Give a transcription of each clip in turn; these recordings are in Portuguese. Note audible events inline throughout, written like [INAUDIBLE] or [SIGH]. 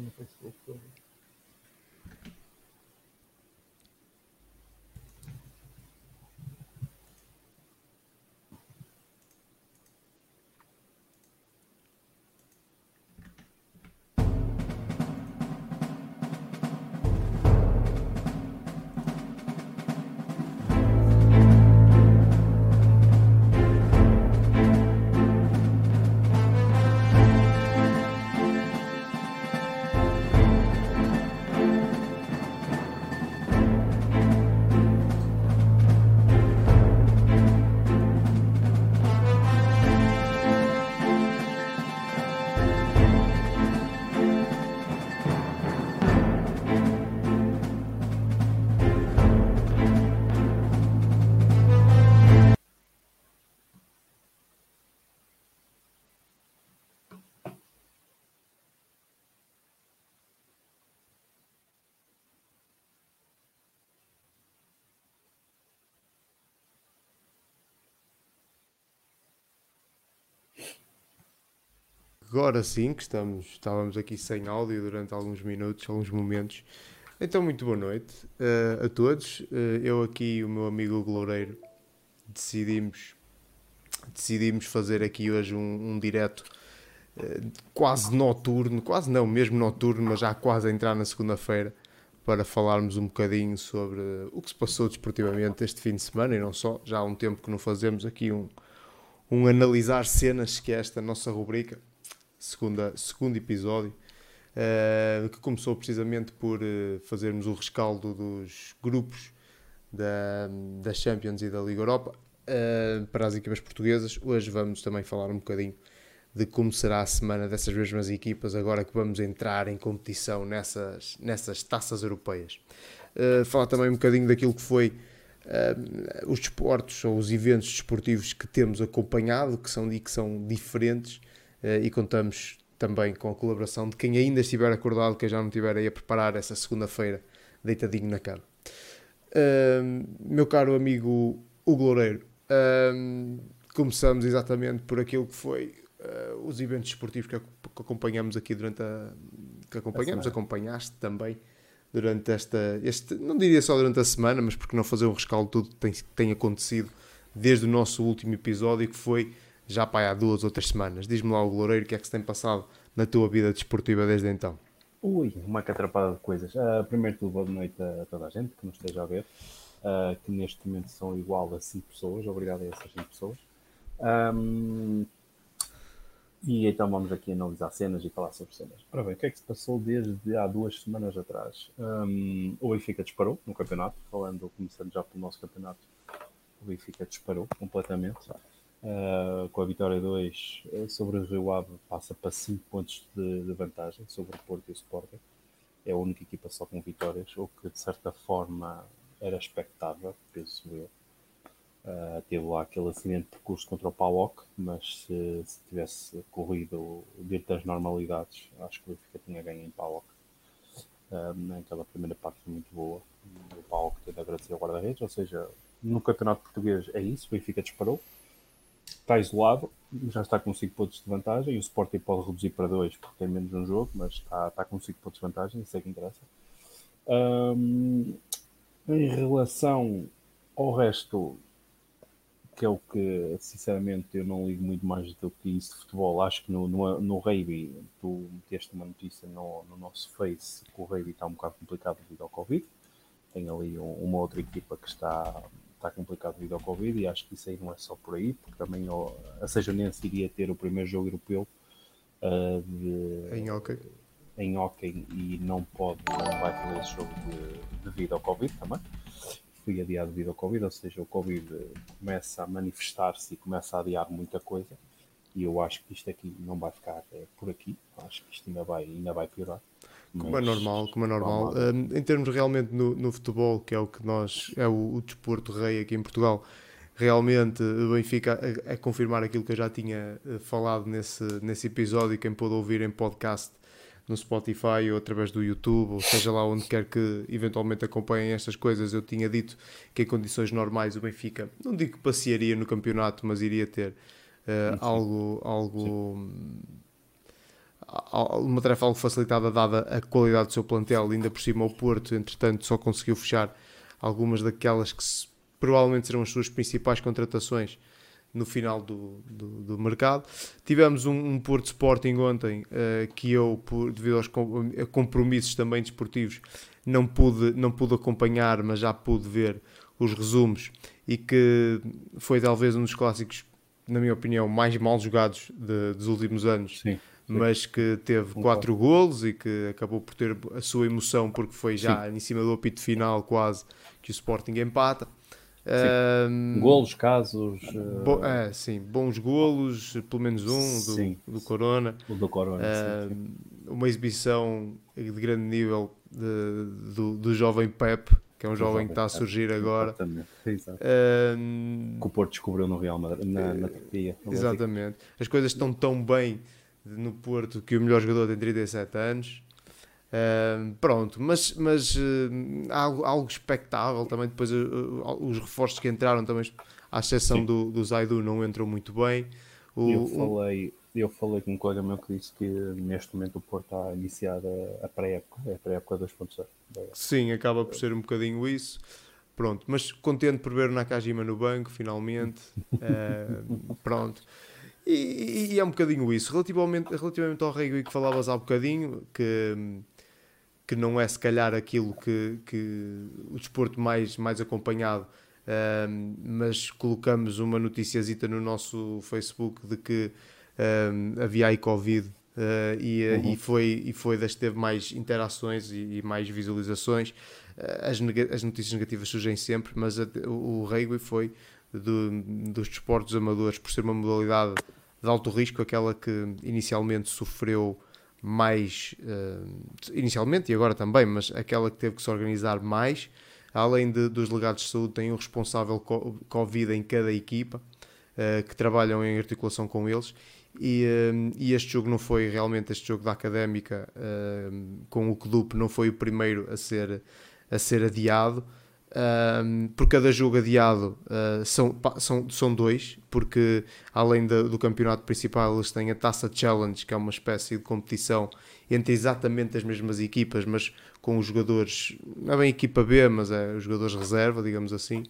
No Facebook. Agora sim que estamos, estávamos aqui sem áudio durante alguns minutos, alguns momentos. Então, muito boa noite uh, a todos. Uh, eu aqui o meu amigo Gloureiro decidimos, decidimos fazer aqui hoje um, um direto uh, quase noturno, quase não, mesmo noturno, mas já quase a entrar na segunda-feira para falarmos um bocadinho sobre o que se passou desportivamente este fim de semana e não só. Já há um tempo que não fazemos aqui um, um analisar cenas, que é esta nossa rubrica segunda, segundo episódio, uh, que começou precisamente por uh, fazermos o rescaldo dos grupos da, da Champions e da Liga Europa uh, para as equipas portuguesas. Hoje vamos também falar um bocadinho de como será a semana dessas mesmas equipas agora que vamos entrar em competição nessas, nessas taças europeias. Falar também um bocadinho daquilo que foi uh, os desportos ou os eventos desportivos que temos acompanhado, que são, que são diferentes e contamos também com a colaboração de quem ainda estiver acordado, quem já não estiver aí a preparar essa segunda-feira deitadinho na cama. Uh, meu caro amigo Hugo Loureiro, uh, começamos exatamente por aquilo que foi uh, os eventos esportivos que, que, acompanhamos aqui durante a. que acompanhamos, a acompanhaste também durante esta. Este, não diria só durante a semana, mas porque não fazer um rescaldo de tudo que tem, tem acontecido desde o nosso último episódio, que foi já pá, há duas ou três semanas. Diz-me lá, o Loureiro, o que é que se tem passado na tua vida desportiva desde então? Ui, uma catrapada de coisas. Uh, primeiro tudo, boa noite a, toda a gente que nos esteja a ver, uh, que neste momento são igual a 5 pessoas. Obrigado a essas 5 pessoas. Um, e então vamos aqui analisar cenas e falar sobre cenas. Ora bem, o que é que se passou desde há duas semanas atrás? Um, o Benfica disparou no campeonato, falando, começando já pelo nosso campeonato, o Benfica disparou completamente. Uh, com a vitória 2 eh, sobre o Rio Ave, passa para 5 pontos de, de, vantagem sobre o Porto e o Sporting. É a única equipa só com vitórias, o que de certa forma era expectável, penso eu. Uh, teve lá aquele acidente de percurso contra o PAOK, mas se, se, tivesse corrido dentro das normalidades, acho que o Benfica tinha ganho em PAOK. Uh, naquela primeira parte foi muito boa. O PAOK teve a agradecer ao guarda-redes, ou seja, no campeonato português é isso, o Benfica disparou está isolado, já está com 5 pontos de vantagem. O Sporting pode reduzir para 2 porque tem menos um jogo, mas está, está com 5 pontos de vantagem, isso é que interessa. Um, em relação ao resto, que é o que sinceramente eu não ligo muito mais do que isso de futebol. Acho que no, no, no tu meteste uma notícia no, no nosso Face que o rugby está um bocado complicado devido ao Covid. Tem ali um, uma outra equipa que está está complicado devido ao Covid e acho que isso aí não é só por aí, porque também a Sejonense iria ter o primeiro jogo europeu uh, de, em hockey. em hockey e não pode, não vai fazer esse jogo de, devido ao Covid também. Foi adiado devido ao Covid, ou seja, o Covid começa a manifestar-se e começa a adiar muita coisa. E eu acho que isto aqui não vai ficar é, por aqui. Acho que isto ainda vai, ainda vai piorar. Como é normal, como é normal. Um, em termos realmente no, no, futebol, que é o que nós, é o, o desporto rei aqui em Portugal, realmente o Benfica a, a, confirmar aquilo que eu já tinha eh, falado nesse, nesse episódio, quem pôde ouvir em podcast no Spotify ou através do YouTube, ou seja lá onde quer que eventualmente acompanhem estas coisas, eu tinha dito que em condições normais o Benfica, não digo que passearia no campeonato, mas iria ter uh, algo, algo uma tarefa algo facilitada dada a qualidade do seu plantel, ainda por cima o Porto, entretanto, só conseguiu fechar algumas daquelas que se, provavelmente serão as suas principais contratações no final do, do, do mercado. Tivemos um, um, Porto Sporting ontem uh, que eu, por, devido aos compromissos também desportivos, não pude, não pude acompanhar, mas já pude ver os resumos e que foi talvez um dos clássicos, na minha opinião, mais mal jogados de, dos últimos anos. Sim mas que teve um quatro golos e que acabou por ter a sua emoção porque foi já Sim. em cima do apito final quase que o Sporting empata. Um, golos, casos. Bo é, sim, bons golos, pelo menos um do, do Corona. O do Corona uh, sim, Uma exibição de grande nível de, do, do jovem Pep, que é um jovem que está a surgir agora. Exatamente. Um, que o Porto descobriu no Real Madrid, na, na Exatamente. As coisas estão tão bem no Porto que o melhor jogador tem 37 anos. Uh, pronto, mas, mas uh, algo, algo expectável também. Depois uh, os reforços que entraram também, à exceção do, do Zaidu, não entram muito bem. O, eu, falei, eu falei com um colega meu que disse que neste momento o Porto está a iniciar a, a pré-época, a pré-época 2.0. Sim, acaba por ser um bocadinho isso. Pronto, mas contente por ver o Nakajima no banco, finalmente. [LAUGHS] pronto. E, e, é um bocadinho isso. Relativamente, relativamente ao Rei que falavas há bocadinho, que, que não é se calhar aquilo que, que o desporto mais, mais acompanhado, um, mas colocamos uma noticiazita no nosso Facebook de que um, havia aí Covid Uh, e, uhum. e, foi, e foi das que teve mais interações e, e mais visualizações. Uh, as, as, notícias negativas surgem sempre, mas a, o, o rugby foi do, dos desportos amadores, por ser uma modalidade de alto risco, aquela que inicialmente sofreu mais, uh, inicialmente e agora também, mas aquela que teve que se organizar mais. Além de, dos legados de saúde, tem um responsável Covid em cada equipa, uh, que trabalham em articulação com eles. E, uh, e, este jogo não foi realmente este jogo da académica com o clube, não foi o primeiro a ser, a ser adiado. Um, por cada jogo adiado uh, são, são, são dois, porque além de, do campeonato principal, eles têm a Taça Challenge, que é uma espécie de competição entre exatamente as mesmas equipas, mas com os jogadores, não é bem equipa B, mas é os jogadores reserva, digamos assim.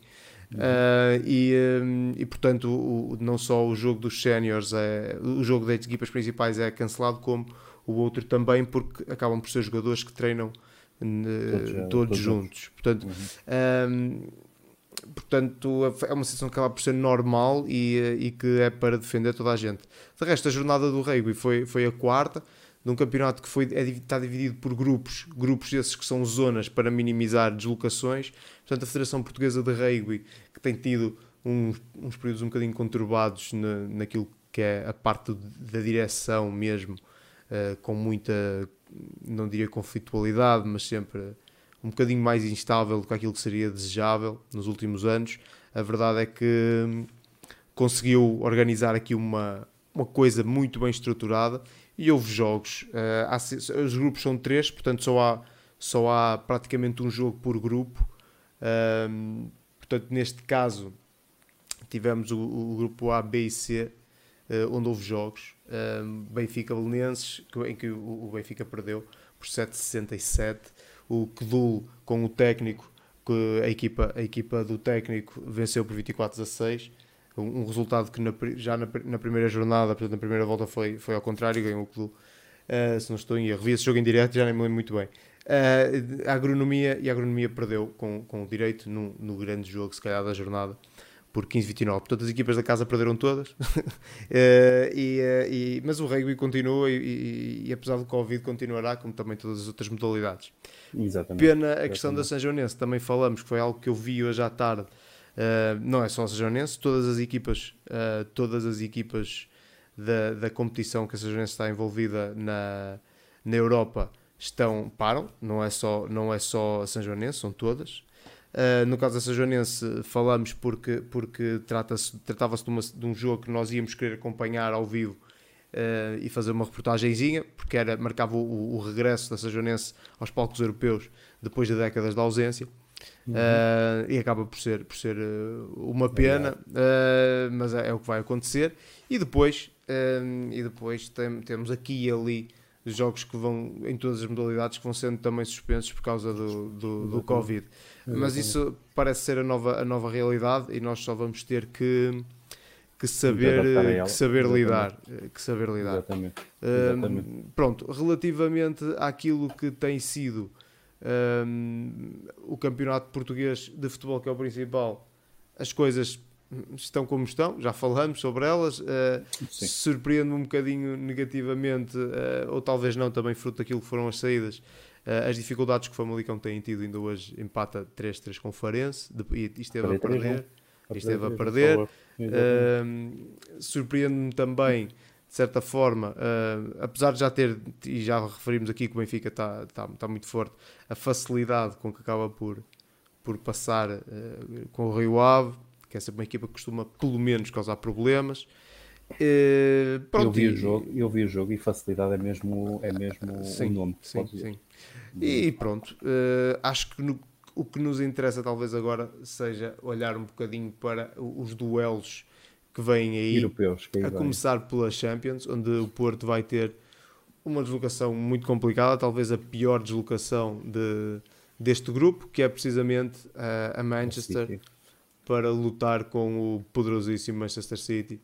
Uhum. Uh, e, um, e portanto, o, não só o jogo dos séniores, é, o jogo das equipas principais é cancelado, como o outro também, porque acabam por ser jogadores que treinam todos, todos, todos juntos. Portanto, uhum. um, portanto, é uma situação que acaba por ser normal e, e que é para defender toda a gente. De resto, a jornada do rugby foi, foi a quarta, num campeonato que foi, é, está dividido por grupos, grupos esses que são zonas para minimizar deslocações. Portanto, a Federação Portuguesa de Rugby, que tem tido uns, uns períodos um bocadinho conturbados na, naquilo que é a parte da direção mesmo, uh, com muita não diria conflitualidade, mas sempre um bocadinho mais instável do que aquilo que seria desejável nos últimos anos. A verdade é que hum, conseguiu organizar aqui uma, uma coisa muito bem estruturada e houve jogos. Uh, há, os grupos são três, portanto só há, só há praticamente um jogo por grupo. Uh, portanto, neste caso, tivemos o, o, grupo A, B e C, uh, onde houve jogos um, Benfica Belenenses, em que o Benfica perdeu por 7,67. O Kedul com o técnico, que a equipa, a equipa do técnico venceu por 24 a 6. Um, resultado que na, já na, na, primeira jornada, portanto, na primeira volta foi, foi ao contrário, ganhou o Kedul. Uh, se não estou em erro, vi esse jogo em direto já nem me lembro muito bem. Uh, a agronomia e a agronomia perdeu com, com o direito no, no grande jogo, se calhar, da jornada por 15-29. Portanto, as equipas da casa perderam todas. uh, [LAUGHS] e, uh, e, mas o rugby continua e, e, apesar do Covid continuará, como também todas as outras modalidades. Exatamente. Pena a questão da São Joanense, também falamos, que foi algo que eu vi hoje à tarde. Uh, não é só a São Joanense, todas as equipas, todas as equipas da, da competição que a São Joanense está envolvida na, na Europa estão, param, não é só, não é só a São Joanense, são todas. Uh, no caso da Sajonense, falamos porque, porque tratava-se de, de, um jogo que nós íamos querer acompanhar ao vivo uh, e fazer uma reportagenzinha, porque era, marcava o, o regresso da Sajonense aos palcos europeus depois de décadas de ausência. Uhum. Uh, e acaba por ser, por ser uma pena, mas é, é, o que vai acontecer. E depois, e depois tem, temos aqui e ali jogos que vão em todas as modalidades que vão sendo também suspensos por causa do, do, do Covid. Mas isso parece ser a nova, a nova realidade e nós só vamos ter que, que saber, que saber lidar. Que saber lidar. Exatamente. Exatamente. Um, pronto, relativamente àquilo que tem sido um, o campeonato português de futebol, que é o principal, as coisas estão como estão, já falamos sobre elas. Uh, Surpreende-me um bocadinho negativamente, uh, ou talvez não, também fruto daquilo que foram as saídas. Uh, as dificuldades que o Famalicão tem tido, ainda hoje empata 3-3 com o Farense, e esteve a perder. Esteve a perder. Surpreende-me também, de certa forma, apesar de já ter, e já referimos aqui que o Benfica está, está, está muito forte, a facilidade com que acaba por, por passar com o Rio Ave que é sempre uma equipa que costuma pelo menos causar problemas. Uh, eu, vi o jogo, eu vi o jogo e facilidade é mesmo, é mesmo sim, o nome. Sim, sim. E pronto, uh, acho que no, o que nos interessa talvez agora seja olhar um bocadinho para os duelos que vêm aí, Europeus, que aí a vem. começar pela Champions, onde o Porto vai ter uma deslocação muito complicada, talvez a pior deslocação de, deste grupo, que é precisamente uh, a Manchester para lutar com o poderosíssimo Manchester City.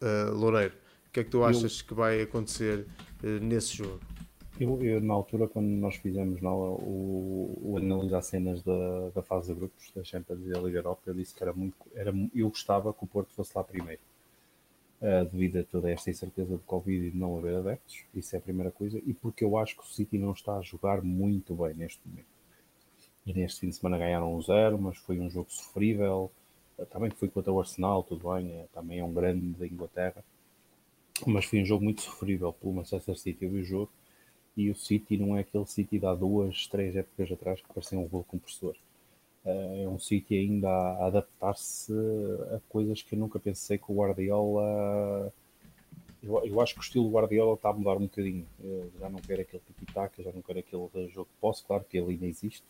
Uh, Loureiro, o que é que tu achas eu, que vai acontecer uh, nesse jogo? Eu, eu, na altura, quando nós fizemos não, o, o analisar cenas da, da fase de grupos da Champions e da Liga Europa, eu disse que era muito, era, eu gostava que o Porto fosse lá primeiro. Uh, devido a toda esta incerteza do Covid e de não haver adeptos, isso é a primeira coisa, e porque eu acho que o City não está a jogar muito bem neste momento. E neste fim de semana ganharam um zero, mas foi um jogo sofrível. Eh, também foi contra o Arsenal, tudo bem, é, também é um grande da Inglaterra. Mas foi um jogo muito sofrível pelo Manchester City. Eu vi o jogo e o City não é aquele City de há duas, três épocas atrás que parecia um rolo compressor. Eh, é um City ainda a adaptar-se a coisas que eu nunca pensei que o Guardiola. Eu, eu acho que o estilo Guardiola está a mudar um bocadinho. Eu já não quero aquele tiki-taka, já não quero aquele jogo de posse. Claro que ele ainda existe,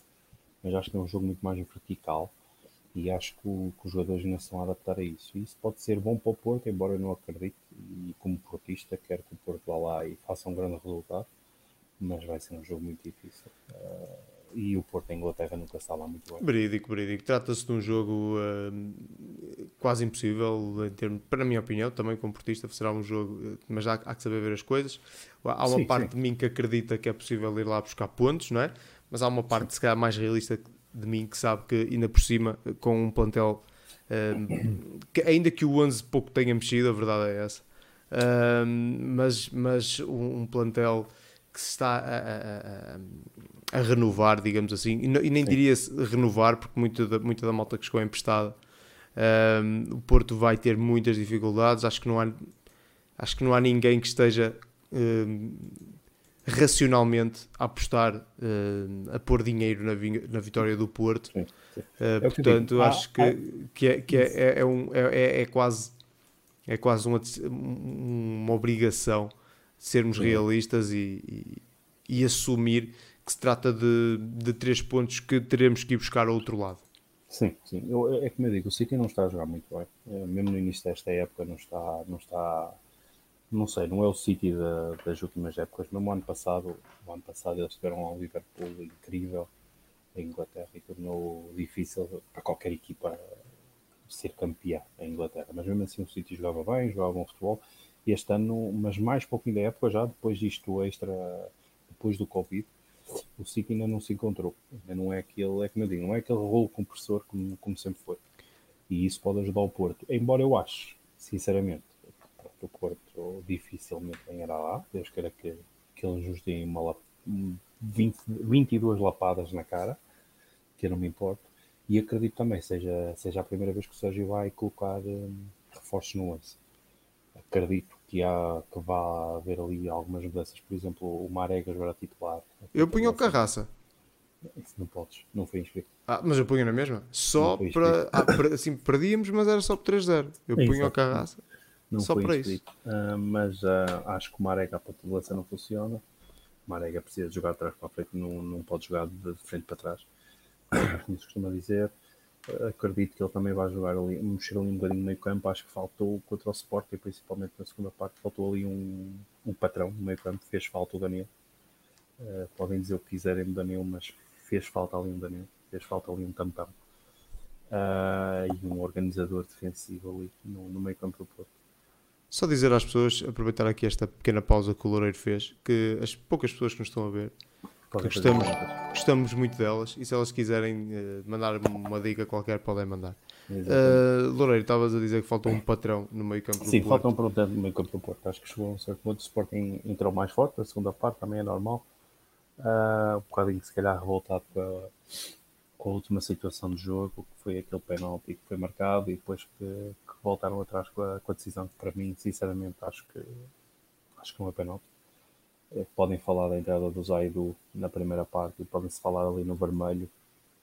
mas acho que é um jogo muito mais vertical e acho que, o, que os jogadores ainda estão a adaptar a isso. E isso pode ser bom para o Porto, embora eu não acredite, e como portista quero que o Porto vá lá e faça um grande resultado, mas vai ser um jogo muito difícil. Uh, e o Porto em Inglaterra nunca está lá muito bem. Verídico, verídico. Trata-se de um jogo uh, quase impossível, em termos, para a minha opinião, também como portista será um jogo, mas há, há que saber ver as coisas. Há uma sim, parte sim. de mim que acredita que é possível ir lá buscar pontos, não é? mas há uma parte, se calhar, mais realista de mim que sabe que, ainda por cima, com um plantel, ehm, que ainda que o 11 pouco tenha mexido, a verdade é essa, ehm, mas, mas um, um, plantel que se está a, a, a, renovar, digamos assim, e, e nem Sim. diria renovar, porque muita da, muita da malta que chegou emprestada. Um, o Porto vai ter muitas dificuldades. Acho que não há, acho que não há ninguém que esteja racionalmente a apostar, uh, a pôr dinheiro na, na vitória do Porto. Sim, sim. Uh, portanto, acho que, que, é, que é, é, é, um, é, é quase, é quase uma, uma obrigação sermos sim. realistas e, e, e, assumir que se trata de, de três pontos que teremos que ir buscar ao outro lado. Sim, sim. Eu, é como eu digo, o City não está a jogar muito bem. Eh, mesmo no início desta época não está, não está não sei, não é o City da, das últimas épocas. Mesmo ano passado, o ano passado eles tiveram um Liverpool incrível em Inglaterra e tornou difícil para qualquer equipa ser campeã em Inglaterra. Mas mesmo assim o City jogava bem, jogava bom futebol. Este ano, mas mais pouquinho da época já, depois disto extra, depois do Covid, o City ainda não se encontrou. Ainda não é aquele, é como eu digo, não é aquele rolo compressor como, como sempre foi. E isso pode ajudar o Porto. Embora eu ache, sinceramente, o Porto dificilmente ganhará lá. Deus queira que, que eles nos deem uma, 20, 22 lapadas na cara, que eu não me importo. E acredito também seja seja a primeira vez que o Sérgio vai colocar um, reforços no 11. Acredito que, há, que vá haver ali algumas mudanças. Por exemplo, o Marega jogará titular. Eu punho o Carraça. Isso não podes, não foi inscrito. Ah, mas eu punho na mesma? Só para. Ah, assim, perdíamos, mas era só por 3-0. Eu é punho o Carraça não Só para inscrito. Isso. Uh, mas uh, acho que o Marega, a ponta não funciona. O Marega precisa de jogar de trás para a frente, não, não pode jogar de frente para trás, como se costuma dizer. Acredito que ele também vai jogar ali, mexer ali um bocadinho no meio campo. Acho que faltou contra o Sporting, principalmente na segunda parte, faltou ali um, um patrão no meio campo. Fez falta o Daniel. Uh, podem dizer o que quiserem do Daniel, mas fez falta ali um Daniel, fez falta ali um tampão. Uh, e um organizador defensivo ali no, no meio campo do Porto. Só dizer às pessoas, aproveitar aqui esta pequena pausa que o Loureiro fez, que as poucas pessoas que nos estão a ver, gostamos, gostamos muito delas e se elas quiserem uh, mandar uma dica qualquer, podem mandar. Uh, Loureiro, estavas a dizer que faltou um patrão no meio campo Sim, falta um patrão no meio campo do Porto. Acho que chegou a um certo ponto. O Sporting entrou mais forte, a segunda parte também é normal. Uh, um bocadinho, se calhar, revoltado com a, com a última situação do jogo, que foi aquele penalti que foi marcado e depois que, que voltaram atrás com a, com a, decisão que, para mim, sinceramente, acho que, acho que não é penalti. É, podem falar da entrada do Zaidu na primeira parte e podem-se falar ali no vermelho.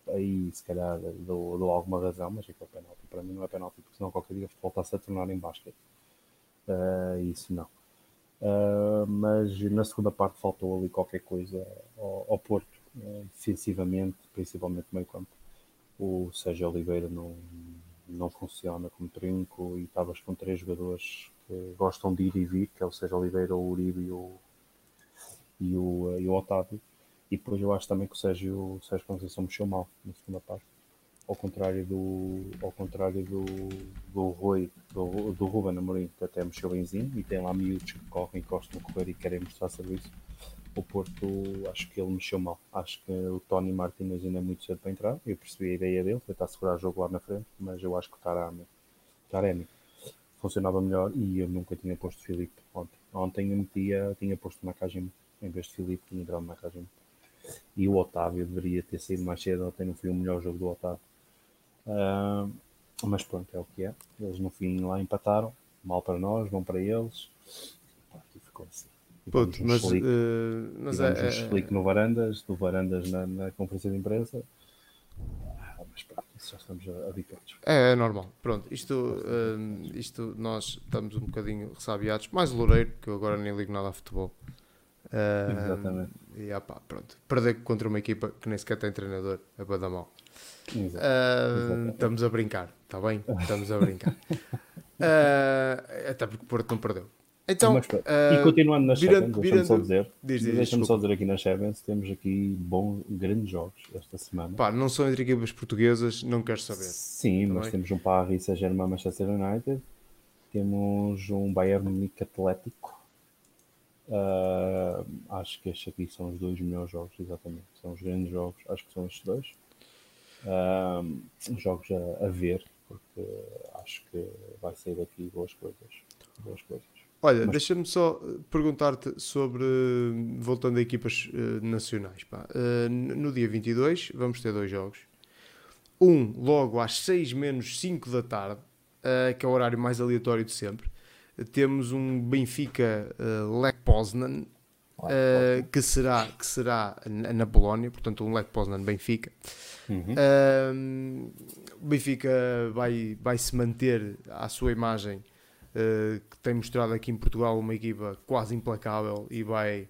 Aí, se calhar, dou, dou alguma razão, mas aquele penalti para mim não é penalti, porque senão qualquer dia voltasse a tornar em basquete. Uh, isso não. Uh, mas na segunda parte faltou ali qualquer coisa ao, ao Porto, uh, defensivamente, principalmente meio campo. O Sérgio Oliveira não, não funciona como trinco e estavas com três jogadores que gostam de ir e vir, que é o Sérgio Oliveira, o Uribe e o, e o, e o Otávio. E depois eu acho também que o Sérgio, o Sérgio Conceição mexeu mal na segunda parte ao contrário do, ao contrário do, do Rui, do, do Ruben Amorim, que até mexeu benzinho e tem lá miúdos que correm, gostam de correr e querem mostrar serviço. O Porto, acho que ele mexeu mal. Acho que o Tony Martinez ainda é muito cedo para entrar. Eu percebi a ideia dele, tentar segurar o jogo lá na frente, mas eu acho que o Tarami, Taremi funcionava melhor e eu nunca tinha posto Filipe ontem. Ontem eu metia, tinha posto na Nakajima em vez de Filipe, tinha entrado na Nakajima. E o Otávio deveria ter saído mais cedo, ontem não foi o melhor jogo do Otávio Uh, mas pronto, é o que é. Eles no fim lá empataram. Mal para nós, bom para eles. E ficou assim. Puto, mas, uh, mas é, um explique é, no Varandas, do Varandas na, na conferência de imprensa. Ah, mas pronto, isso já estamos habituados. É, é normal. Pronto, isto, uh, isto nós estamos um bocadinho ressabiados. Mais o Loureiro, que eu agora nem ligo nada a futebol. Uh, Exatamente. E pá, pronto. Perder contra uma equipa que nem sequer tem treinador é para dar mal. Uh, estamos a brincar, está bem? [LAUGHS] Estamos a brincar. uh, até porque o Porto não perdeu. Então, Mas, e continuando nas virando, deixa-me só dizer, deixa só dizer aqui nas Champions, temos aqui bons, grandes jogos esta semana. Pá, não são entre equipas portuguesas, não quero saber. Sim, tá mas temos um Paris Saint-Germain Manchester United, temos um Bayern Munique Atlético, Uh, acho que estes aqui são os dois melhores jogos, exatamente. São os grandes jogos, acho que são estes dois. Uh, jogos a, a, ver, porque acho que vai sair daqui boas coisas. Boas coisas. Olha, Mas... deixa-me só perguntar-te sobre, voltando a equipas uh, nacionais. Uh, no dia 22 vamos ter dois jogos. Um logo às 6 menos 5 da tarde, que é o horário mais aleatório de sempre temos um Benfica uh, Lech Poznan, uh, que, será, que será na Polónia, portanto um Lech Poznan Benfica. Uhum. Uh, Benfica vai, vai se manter à sua imagem uh, que tem mostrado aqui em Portugal uma equipa quase implacável e vai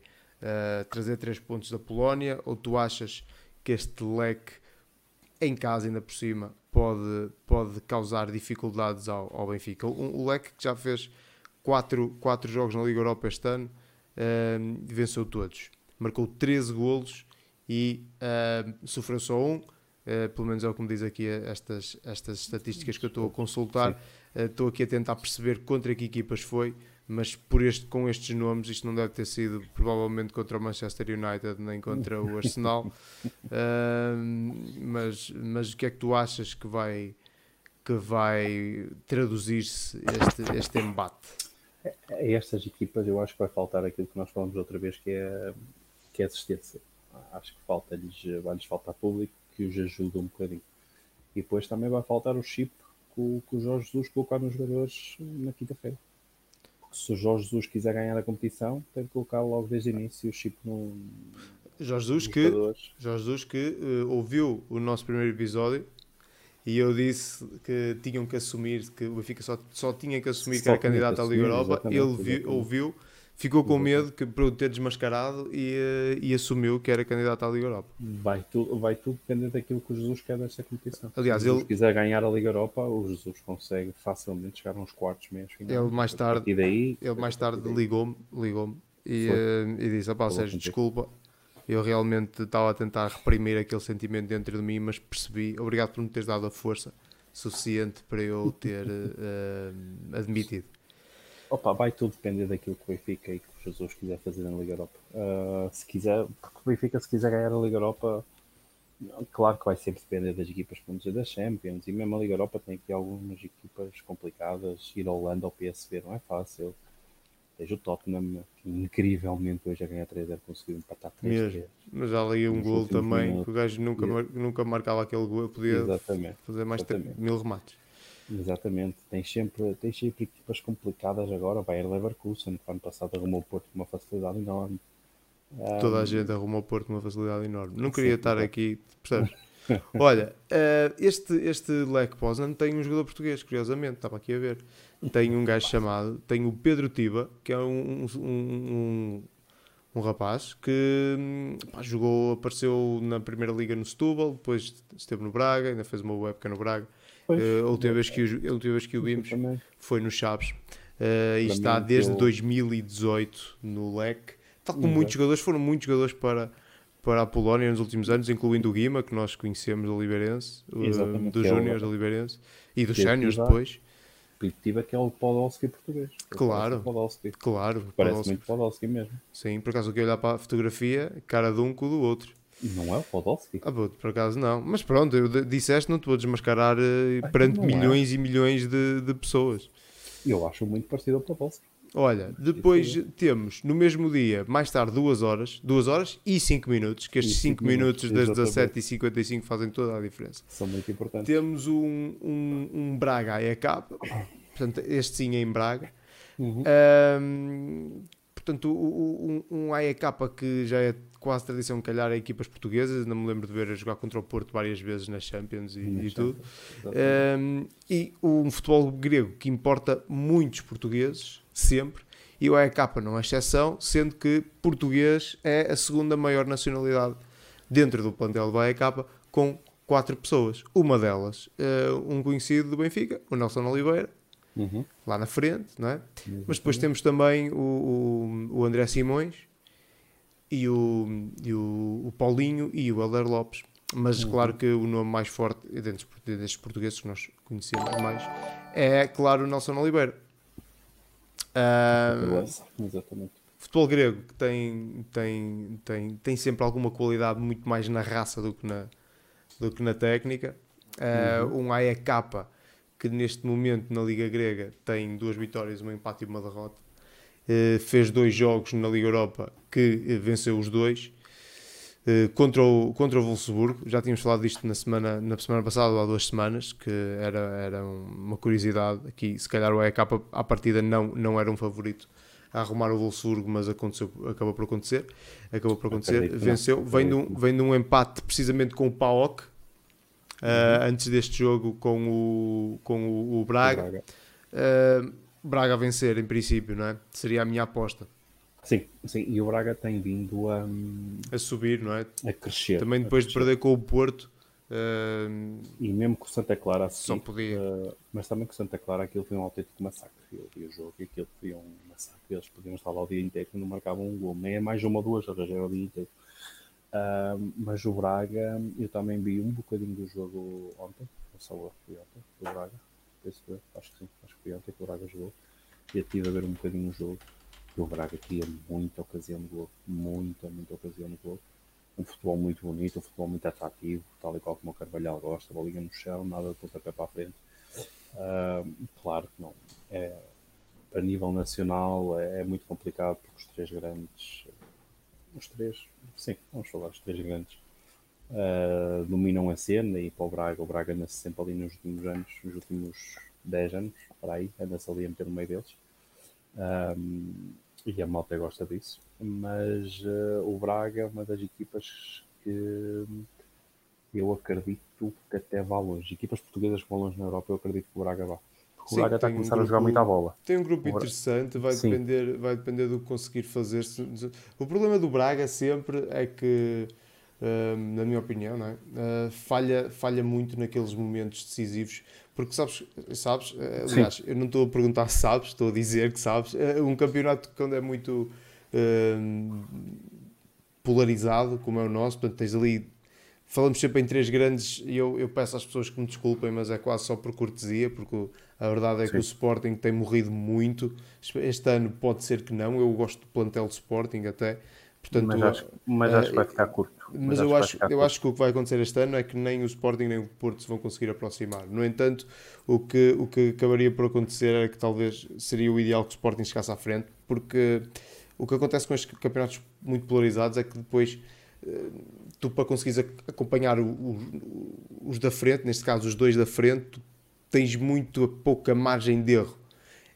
trazer três pontos da Polónia ou tu achas que este leque em casa ainda por cima pode, pode causar dificuldades ao, ao Benfica? O, o leque que já fez quatro, quatro jogos na Liga Europa este ano, uh, venceu todos. Marcou 13 golos e uh, sofreu só um. Uh, pelo menos é o que me diz aqui estas, estas estatísticas que eu estou a consultar. Estou aqui a tentar perceber contra que equipas foi, mas por este, com estes nomes, isto não deve ter sido provavelmente contra o Manchester United nem contra o [LAUGHS] Arsenal. mas, mas o que é que tu achas que vai, que vai traduzir-se este, este embate? A estas equipas eu acho que vai faltar aquilo que nós falamos outra vez, que é, que é assistência. Acho que falta-lhes, vai-lhes faltar público que os ajude um bocadinho. E depois também vai faltar o chip que, que o Jorge Jesus colocar nos jogadores na quinta-feira. Porque se o Jorge Jesus quiser ganhar a competição, tem que colocar logo desde o início o chip no. Jorge Jesus que, Jorge Jesus que uh, ouviu o nosso primeiro episódio e eu disse que tinham que assumir, que o Benfica só, só tinha que assumir só que era candidato à Liga Europa. Ele viu, ouviu, ficou com medo que, para o ter desmascarado e, eh, e assumiu que era candidato à Liga Europa. Vai, tu, vai tudo depender daquilo que o Jesus quer desta competição. Aliás, se ele quiser ganhar a Liga Europa, o Jesus consegue facilmente chegar uns quartos, meios finais. Ele mais tarde- E daí, Ele mais tarde ligou-me ligou e, eh, e disse: Sérgio, desculpa. Eu realmente estava a tentar reprimir aquele sentimento dentro de mim, mas percebi. Obrigado por me teres dado a força suficiente para eu ter eh, admitido. Opa, vai tudo depender daquilo que o Benfica e que o Jesus quiser fazer na Liga Europa. Ah, se quiser, porque o Benfica, se quiser ganhar a Liga Europa, claro que vai sempre depender das equipas vão dizer das Champions. E mesmo a Liga Europa tem aqui algumas equipas complicadas. Ir ao Holanda ao PSV não é fácil. Veja o Tottenham, que incrivelmente hoje a ganhar 3-0 conseguiu empatar 3 Mesmo. Mas já ali um gol também. minutos. que O gajo nunca, mar- nunca marcava aquele gol. Podia Exatamente. fazer mais de mil remates. Exatamente, tens sempre, tens sempre equipas complicadas agora. O Bayer Leverkusen, que ano passado arrumou o Porto com uma facilidade enorme. Toda a gente arruma o Porto com uma facilidade enorme. Não queria Sim, estar aqui, percebes? [LAUGHS] [LAUGHS] Olha, eh, este, este Lech Poznan tem um jogador português, curiosamente, estava aqui a ver. Tem um gajo chamado, tem o Pedro Tiba, que é um, um, um, um rapaz que pá, jogou, apareceu na primeira liga no Setúbal, depois esteve no Braga, ainda fez uma webcam no Braga. Pois. Eh, a, última vez que o, a última vez que o vimos foi no Chaves eh, e está desde eu- 2018 no LEC. Tal como muitos jogadores, foram muitos jogadores para, para a Polónia nos últimos anos, incluindo o Guima, que nós conhecemos do Oliveirense, eh, Exatamente, dos é Júniors do Oliveirense e dos é ativar. depois. Perspectiva que é o Podolski português. Claro. Podolski. Claro, Parece Podolski. muito Podolski mesmo. Sim, por acaso, que olhar para a fotografia, cara de um com o do outro. Não é o Podolski? Ah, puto, por acaso não. Mas pronto, eu disseste, não te vou desmascarar eh, Ah, perante é. milhões e milhões de, de pessoas. Eu acho muito parecido ao Podolski. Olha, depois temos no mesmo dia, mais tarde, duas horas, duas horas e cinco minutos, que estes E cinco cinco minutos, minutos das exatamente. 17h55 fazem toda a diferença. São muito importantes. Temos um, um, um Braga AEK, portanto, este sim é em Braga. Uhum. Ahm, portanto, um, um AEK que já é quase tradição calhar a equipas portuguesas, não me lembro de ver a jogar contra o Porto várias vezes nas Champions e, Na e tudo. Um, e um futebol grego que importa muitos portugueses, sempre, e o AEK não é exceção, sendo que português é a segunda maior nacionalidade dentro do plantel do AEK, com quatro pessoas. Uma delas, eh, um conhecido do Benfica, o Nelson Oliveira, Uhum. lá na frente, não é? Mas depois temos também o, o, o André Simões e, o, e o, o Paulinho e o Helder Lopes. Mas claro que o nome mais forte destes, destes portugueses que nós conhecemos mais é, claro, o Nelson Oliveira. Ah. Exatamente. futebol grego que tem, tem, tem, tem sempre alguma qualidade muito mais na raça do que na, do que na técnica. Uh, Um AEK que neste momento na Liga Grega tem duas vitórias, um empate e uma derrota. Uh, fez dois jogos na Liga Europa que uh, venceu os dois. Uh, contra, o, contra o Wolfsburgo, já tínhamos falado disto na semana, na semana passada ou há duas semanas, que era, era uma curiosidade aqui. Se calhar o AEK à partida não, não era um favorito a arrumar o Wolfsburgo, mas aconteceu, acabou por acontecer. Acabou por acontecer, não. venceu. Vem de, um, vem de um empate precisamente com o PAOK, Uhum. antes deste jogo com o, com o, o Braga. Braga. Uh, Braga a vencer, em princípio, não é? Seria a minha aposta. Sim, sim. E o Braga tem vindo a, A subir, não é? a crescer. Também depois de crescer. perder com o Porto, uh, E mesmo com o Santa Clara a Só podia. eh, mas também com o Santa Clara aquilo foi um autêntico massacre. Eu vi o jogo e aquilo foi um massacre. Eles podiam estar lá o dia inteiro e não marcavam um gol. Nem é mais uma ou duas horas, era o dia inteiro. Ah, mas o Braga, eu também vi um bocadinho do jogo ontem. Ou só foi ontem, do Braga. Penso eu, acho que sim, acho que foi ontem que o Braga jogou. E estive a ver um bocadinho o jogo. E o Braga tinha muita ocasião de gol. Muita, muita ocasião de gol um futebol muito bonito, um futebol muito atrativo, tal e qual como o Carvalhal gosta, bolinha no chão, nada de pontapé para a frente. Ah, claro que não. É, a nível nacional é, é muito complicado porque os três grandes, os três, sim, vamos falar, os três grandes, ah, dominam a cena e para o Braga, o Braga anda sempre ali nos últimos anos, nos últimos 10 anos, para aí, anda-se ali a meter no meio deles. Um, e a malta gosta disso, mas uh, o Braga é uma das equipas que eu acredito que até vá longe. Equipas portuguesas que vão longe na Europa, eu acredito que o Braga vá. O Braga está a começar um grupo, a jogar muito à bola. Tem um grupo interessante, vai depender, vai depender do que conseguir fazer. O problema do Braga sempre é que, hum, na minha opinião, é? uh, falha, falha muito naqueles momentos decisivos. Porque sabes, sabes uh, aliás, Sim. eu não estou a perguntar se sabes, estou a dizer que sabes. Uh, um campeonato quando é muito hum, polarizado, como é o nosso, portanto, tens ali falamos sempre em três grandes e eu, eu peço às pessoas que me desculpem, mas é quase só por cortesia, porque a verdade é Sim. que o Sporting tem morrido muito. Este ano pode ser que não, eu gosto do plantel do Sporting até. Portanto, mas acho, mas acho que vai ficar curto. Mas, mas eu, acho, eu acho que o que vai acontecer este ano é que nem o Sporting nem o Porto se vão conseguir aproximar. No entanto, o que, o que acabaria por acontecer era que talvez seria o ideal que o Sporting chegasse à frente, porque o que acontece com estes campeonatos muito polarizados é que depois eh, tu para conseguires acompanhar os da frente, neste caso os dois da frente, tens muito pouca margem de erro.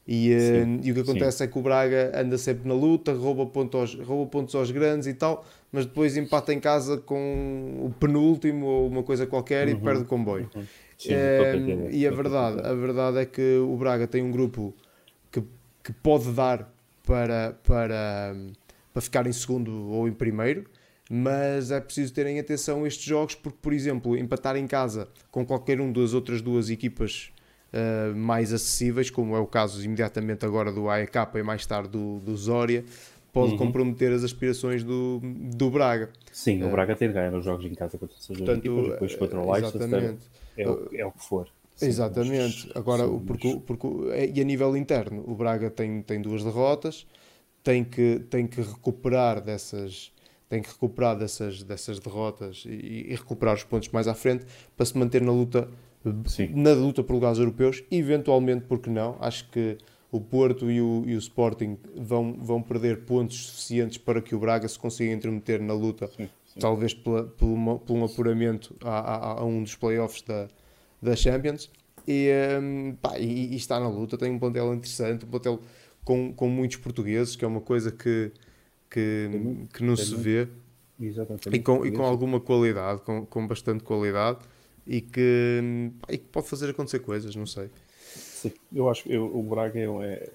E, uh, e o que acontece sim. é que o Braga anda sempre na luta, rouba, ponto aos, rouba pontos aos grandes e tal, mas depois empata em casa com o penúltimo ou uma coisa qualquer uhum. e perde o comboio. Uhum. Sim, uh, e a verdade, a verdade é que o Braga tem um grupo que, que pode dar para, para, para ficar em segundo ou em primeiro mas é preciso terem atenção a estes jogos porque, por exemplo, empatar em casa com qualquer um das outras duas equipas uh, mais acessíveis, como é o caso imediatamente agora do AEK e mais tarde do, do Zória, pode uhum. comprometer as aspirações do, do Braga. Sim, uh, o eh, Braga ter ganho os jogos em casa contra essas duas equipas, depois contra o Leicester, é, o, é o que for. Sim, exatamente. Mas, Agora, sim, porque, porque, e a nível interno, o Braga tem, tem duas derrotas, tem que, tem que recuperar dessas tem que recuperar dessas, dessas derrotas e, e, recuperar os pontos mais à frente para se manter na luta Sim. na luta por lugares europeus, eventualmente, porque não? Acho que o Porto e o, e o Sporting vão, vão perder pontos suficientes para que o Braga se consiga intermeter na luta, sim, sim. talvez pela, por, uma, por um apuramento a, a, a, um dos playoffs da, da Champions. E, um, pá, e, e, está na luta, tem um plantel interessante, um plantel com, com muitos portugueses, que é uma coisa que, que, que não se vê e com, e com alguma qualidade, com, com bastante qualidade e que, e que pode fazer acontecer coisas, não sei. Sim, eu acho que o Braga é, é,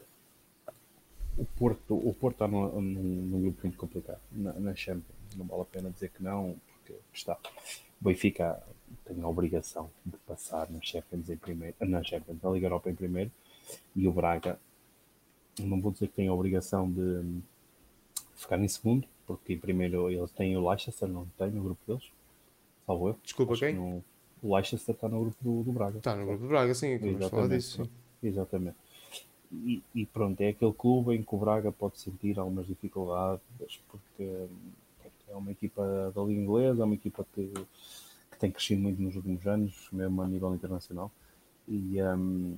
o Porto, o Porto está num, num, grupo muito complicado na, na Champions. Não vale a pena dizer que não, porque está. O Benfica tem a obrigação de passar na Champions em primeiro, na Champions, na Liga Europa em primeiro, e o Braga não vou dizer que tem a obrigação de ficar em segundo, porque em primeiro eles têm o Leicester, não tem no grupo deles. Salvo eu. Desculpa, Acho quem? No, o Leicester está no grupo do, do Braga. Está no grupo do Braga, sim, vamos falar disso. Sim. Exatamente. E, e, pronto, é aquele clube em que o Braga pode sentir algumas dificuldades, porque, porque é uma equipa da Liga Inglesa, é uma equipa que, que tem crescido muito nos últimos anos, mesmo a nível internacional. E, um,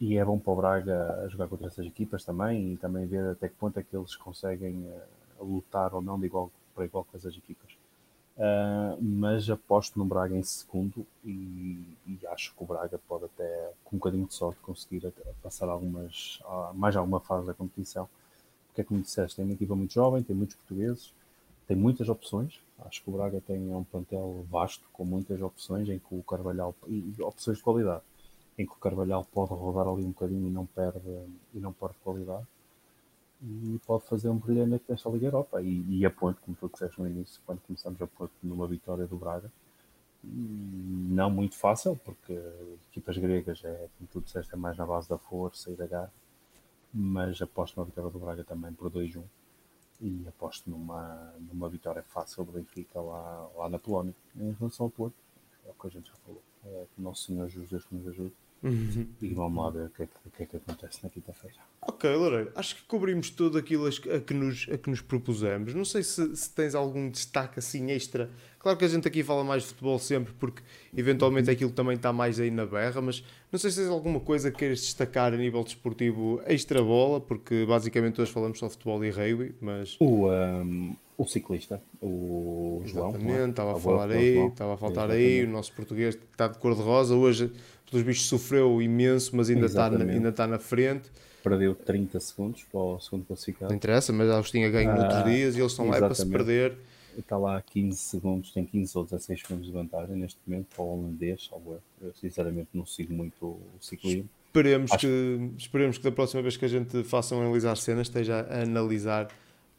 e é bom para o Braga jogar contra essas equipas também e também ver até que ponto é que eles conseguem uh, lutar ou não de igual para igual com essas equipas. Uh, mas aposto no Braga em segundo e, e, acho que o Braga pode até, com um bocadinho de sorte, conseguir passar algumas, mais alguma fase da competição. Porque é como disseste, tem uma equipa muito jovem, tem muitos portugueses, tem muitas opções. Acho que o Braga tem um plantel vasto, com muitas opções, em que o Carvalhal e opções de qualidade, em que o Carvalhal pode rodar ali um bocadinho e não perde, e não perde qualidade. E pode fazer um brilhante nesta Liga Europa. E, e a ponto, como tu disseste no início, quando começamos a ponto numa vitória do Braga, não muito fácil, porque equipas gregas é, como tu disseste, é mais na base da força e da garra, mas aposto numa vitória do Braga também por 2-1 e aposto numa, numa vitória fácil do Benfica lá, lá na Polónia. Em relação ao Porto, é o que a gente já falou, é que o nosso Senhor Jesus nos ajude Uhum. E vamos lá ver o que, é que, o que, é que acontece na quinta-feira. Ok, Loureiro, acho que cobrimos tudo aquilo a que nos, a que nos propusemos. Não sei se, se, tens algum destaque assim extra. Claro que a gente aqui fala mais de futebol sempre, porque eventualmente aquilo também está mais aí na berra, mas não sei se tens alguma coisa que queiras destacar a nível desportivo extra bola, porque basicamente hoje falamos só de futebol e rugby, mas. O, um, o ciclista, o João. É? Exatamente, estava a falar aí, estava a faltar aí, o nosso português está de cor-de-rosa. Hoje pelos bichos sofreu imenso, mas ainda está, na, ainda está na frente. Perdeu 30 segundos para o segundo classificado. Não interessa, mas eles tinham ganho ah, outros dias e eles estão exatamente. lá para se perder. Está lá 15 segundos, tem 15 ou 16 segundos de vantagem neste momento para o holandês, salvo eu. Eu sinceramente não sigo muito o ciclismo. Esperemos, Acho... que, esperemos que da próxima vez que a gente faça um analisar cenas esteja a analisar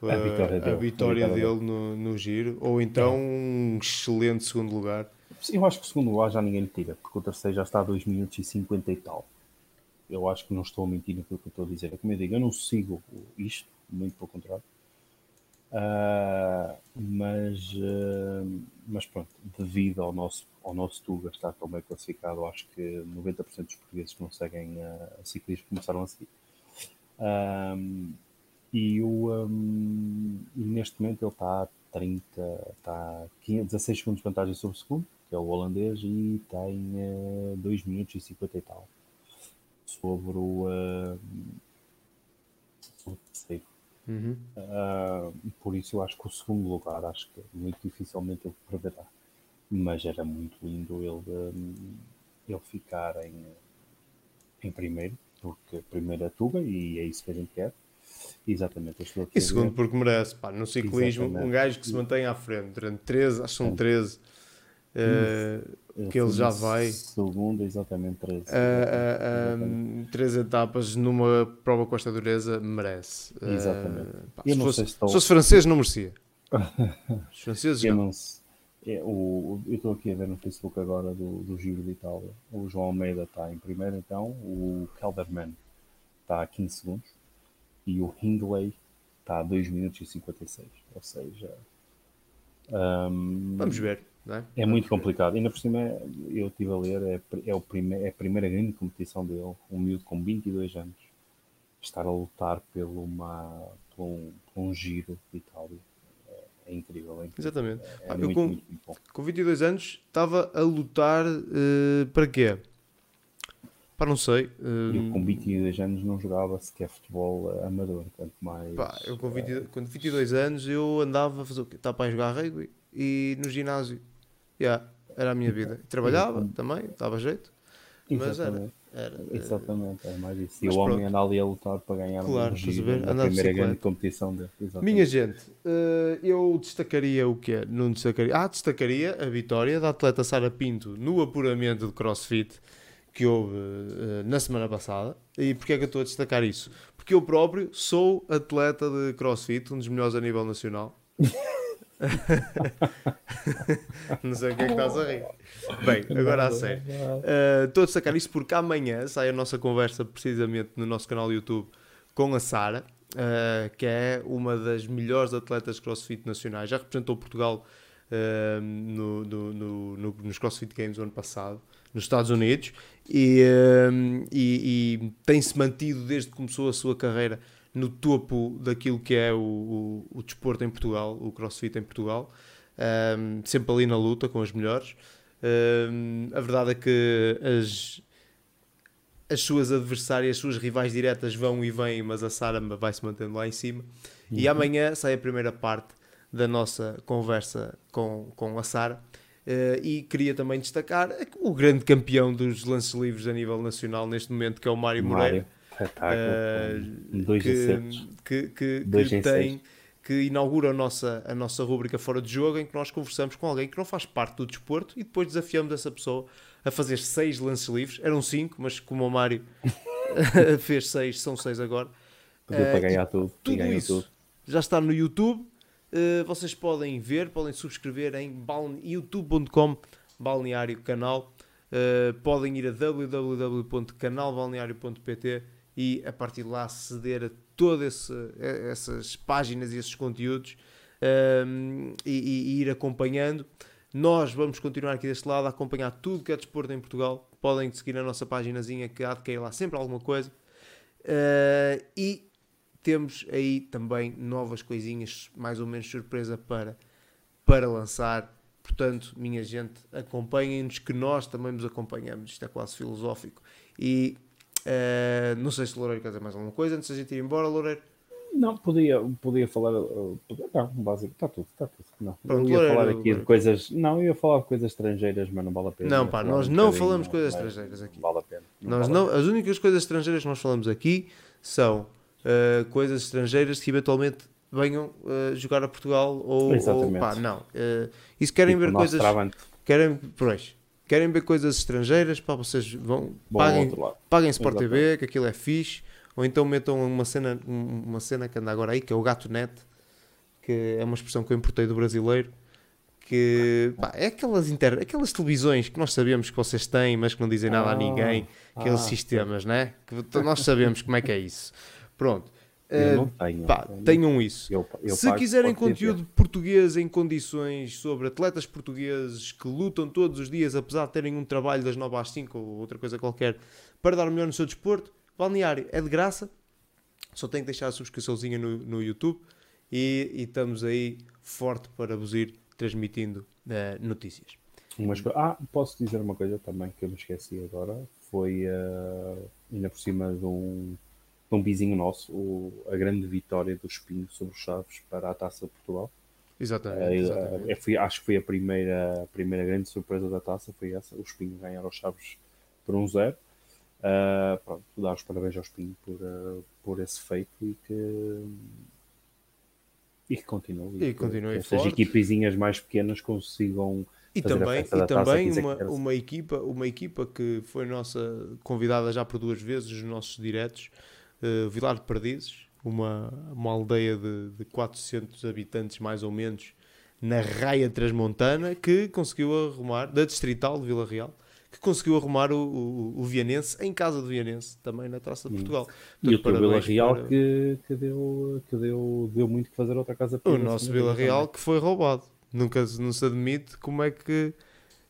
a vitória dele, a vitória dele, dele no, no, giro, ou então é. um excelente segundo lugar. Eu acho que o segundo lugar já ninguém lhe tira, porque o terceiro já está a 2 minutos e 50 e tal. Eu acho que não estou a mentir naquilo que eu estou a dizer. Como eu digo, eu não sigo isto, muito pelo contrário. Uh, mas, uh, mas pronto, devido ao nosso, ao nosso Tuga estar tão bem classificado, acho que 90% dos portugueses que não seguem uh, a ciclismo começaram a seguir. Um, e, o, um, neste momento ele está a 30, está a 15, 16 segundos de vantagem sobre o segundo, que é o holandês, e tem uh, 2 minutos e 50 e tal sobre o, uh, sobre o terceiro. Uhum. Uh, por isso eu acho que o segundo lugar acho que muito dificilmente ele perderá. Mas era muito lindo ele, um, ele ficar em, em primeiro, porque primeiro é Tuga e é isso que a gente quer. Exatamente. E segundo, porque merece. Pá, no ciclismo, Exatamente. um gajo que se mantém à frente durante 13, acho que são 13, uh, que ele já vai. Segundo, exatamente 13. Uh, uh, 13 etapas numa prova com esta dureza, merece. Exatamente. Pá, se, fosse, se, fosse francês, não merecia. [LAUGHS] Os franceses eu não. é, o, eu estou aqui a ver no Facebook agora do, do Giro de Itália. O João Almeida está em primeiro, então. O Kelderman está a 15 segundos e o Hindley está a 2 minutos e 56. Ou seja, um, vamos ver. É? é muito ver. complicado. Ainda por cima, eu estive a ler, é, é, o prime, é a primeira grande competição dele. Um miúdo com 22 anos estar a lutar pelo, uma, por, um, por um giro de Itália. É, é incrível, é incrível. Exatamente. É, ah, muito, com, muito, muito com 22 anos estava a lutar uh, para quê? Pá, não sei. Eu com 22 hum, anos não jogava sequer futebol amador, quanto mais. Pá, eu com, 20, uh... com 22 anos eu andava a fazer o quê? Estava para jogar rugby e no ginásio. Yeah, era a minha vida. Trabalhava também, dava jeito. Mas era, era, eh, Exatamente, era mais isso. E o homem anda ali a lutar para ganhar claro, um na primeira grande competição dele. Exatamente. Minha gente, uh, eu destacaria o quê? Não destacaria. Ah, destacaria a vitória da atleta Sara Pinto no apuramento de crossfit que houve uh, na semana passada. E porquê é que eu estou a destacar isso? Porque eu próprio sou atleta de crossfit, um dos melhores a nível nacional. [LAUGHS] [LAUGHS] não sei o que é que estás a rir. Bem, agora a sério. Uh, estou a destacar isso porque amanhã sai a nossa conversa precisamente no nosso canal YouTube com a Sara, uh, que é uma das melhores atletas de crossfit nacionais. Já representou Portugal uh, no, no, no, nos CrossFit Games do ano passado nos Estados Unidos e, e, e tem-se mantido desde que começou a sua carreira no topo daquilo que é o, o, o desporto em Portugal, o crossfit em Portugal, um, sempre ali na luta com os melhores. Um, a verdade é que as, as suas adversárias, as suas rivais diretas vão e vêm, mas a Sara vai se mantendo lá em cima. Uhum. E amanhã sai a primeira parte da nossa conversa com, com a Sara. Uh, e queria também destacar o grande campeão dos lances livres a nível nacional neste momento, que é o Mário Moreira. Uh, dois que, que, que, dois que tem que inaugura a nossa, a nossa rubrica Fora de Jogo, em que nós conversamos com alguém que não faz parte do desporto e depois desafiamos essa pessoa a fazer seis lances livres. Eram cinco, mas como o Mário [LAUGHS] fez seis, são seis agora. Deu uh, para ganhar tudo. Tudo isso tudo. já está no YouTube. Uh, vocês podem ver, podem subscrever em youtube.com balneário canal. Uh, podem ir a www.canalbalneario.pt e a partir de lá aceder a todas essas páginas e esses conteúdos um, e, e, ir acompanhando. Nós vamos continuar aqui deste lado a acompanhar tudo que é desporto em Portugal. Podem seguir na nossa paginazinha que há de cair lá sempre alguma coisa. Uh, e temos aí também novas coisinhas, mais ou menos surpresa para, para lançar. Portanto, minha gente, acompanhem-nos que nós também nos acompanhamos. Isto é quase filosófico. E uh, não sei se o Loureiro quer dizer mais alguma coisa antes a gente ir embora, Loureiro. Não, podia, podia falar. Não, básico, está tudo, está tudo. Não, Pronto, eu ia falar aqui de coisas. Não, eu ia falar de coisas estrangeiras, mas não vale a pena. Não, pá, nós um não falamos de coisas estrangeiras aqui. Não vale a pena. Não nós vale não, as únicas coisas estrangeiras que nós falamos aqui são uh, coisas estrangeiras que eventualmente venham uh, jogar a Portugal ou, Exatamente. ou pá, não. Uh, e se querem tipo ver coisas. Travante. Querem, pois, Querem ver coisas estrangeiras? Pá, vocês vão, Bom, paguem, paguem Sport TV, que aquilo é fixe. Ou então metam uma cena, um- uma cena que anda agora aí, que é o Gato Net, que é uma expressão que eu importei do brasileiro. Que pá, é aquelas, inter... aquelas televisões que nós sabemos que vocês têm, mas que não dizem nada a Ah, ninguém. Aqueles ah, sistemas, né? Que nós sabemos como é que é isso. Pronto. Eu Eh, não tenho. pá, tenham isso. Eu- eu Se pago quiserem conteúdo português em condições sobre atletas portugueses que lutam todos os dias, apesar de terem um trabalho das 9 às 5 ou outra coisa qualquer, para dar o melhor no seu desporto, balneário é de graça. Só tem que deixar a subscriçãozinha no, no YouTube e, e estamos aí forte para vos ir transmitindo eh, notícias. Umas co- Ah, posso dizer uma coisa também que eu me esqueci agora. Foi eh, ainda por cima de um, de um vizinho nosso, o- a grande vitória do Espinho sobre os Chaves para a Taça de Portugal. Exatamente. Eh, exatamente. eh, foi- acho que foi a primeira, a primeira grande surpresa da taça, foi essa, o Espinho ganhar aos Chaves por um zero. Eh, pronto, dar os parabéns ao Espinho por, eh, por esse feito e que e que continue. E que- continue que essas forte. equipezinhas mais pequenas consigam E também, e também uma, uma, equipa, uma equipa que foi nossa convidada já por duas vezes nos nossos diretos, eh, Vilar de Perdizes, uma, uma aldeia de, de 400 habitantes mais ou menos, na Raia Transmontana, que conseguiu arrumar, da Distrital de Vila Real, que conseguiu arrumar o, o, o Vianense em casa do Vianense, também na Taça de Hum. Portugal. E o Vila Real para que, que, deu, que deu, deu muito que fazer outra casa O nosso na Vila Real que foi roubado. Nunca se- não se admite como é que.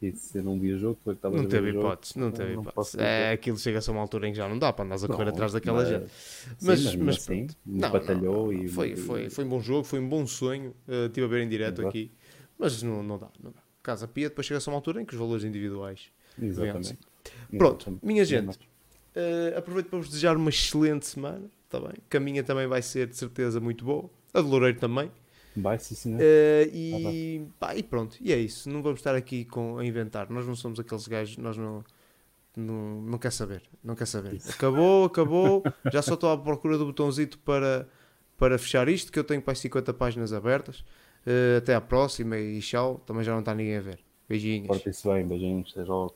E se não vi o jogo, tu é que estavas Não teve hipótese, não teve não hipótese. É, aquilo chega-se a uma altura em que já não dá para andares a correr Não, atrás daquela mas- gente. Sim, Mas, mas, mas assim, pronto. batalhou não, não. e Foi, foi, foi um bom jogo, foi um bom sonho. eh, estive a ver em direto Exato. aqui, mas não, não dá, não dá. Casa Pia, depois chega-se a uma altura em que os valores individuais. Exatamente. Pronto, Exatamente. minha Não, gente, eh, aproveito para vos desejar uma excelente semana, está bem? Que a minha também vai ser de certeza muito boa, a de Loureiro também. Vai, sim, senhor. Eh, e, pá, e pronto, e é isso. Não vamos estar aqui com, a inventar. Nós não somos aqueles gajos, nós não. Não, não quer saber, não quer saber. Acabou, [LAUGHS] acabou. Já só estou à procura do botãozito para, para fechar isto, que eu tenho para as 50 páginas abertas. Eh, até à próxima e tchau. Também já não está ninguém a ver. Beijinhos. Portem-se bem, beijinhos, até logo.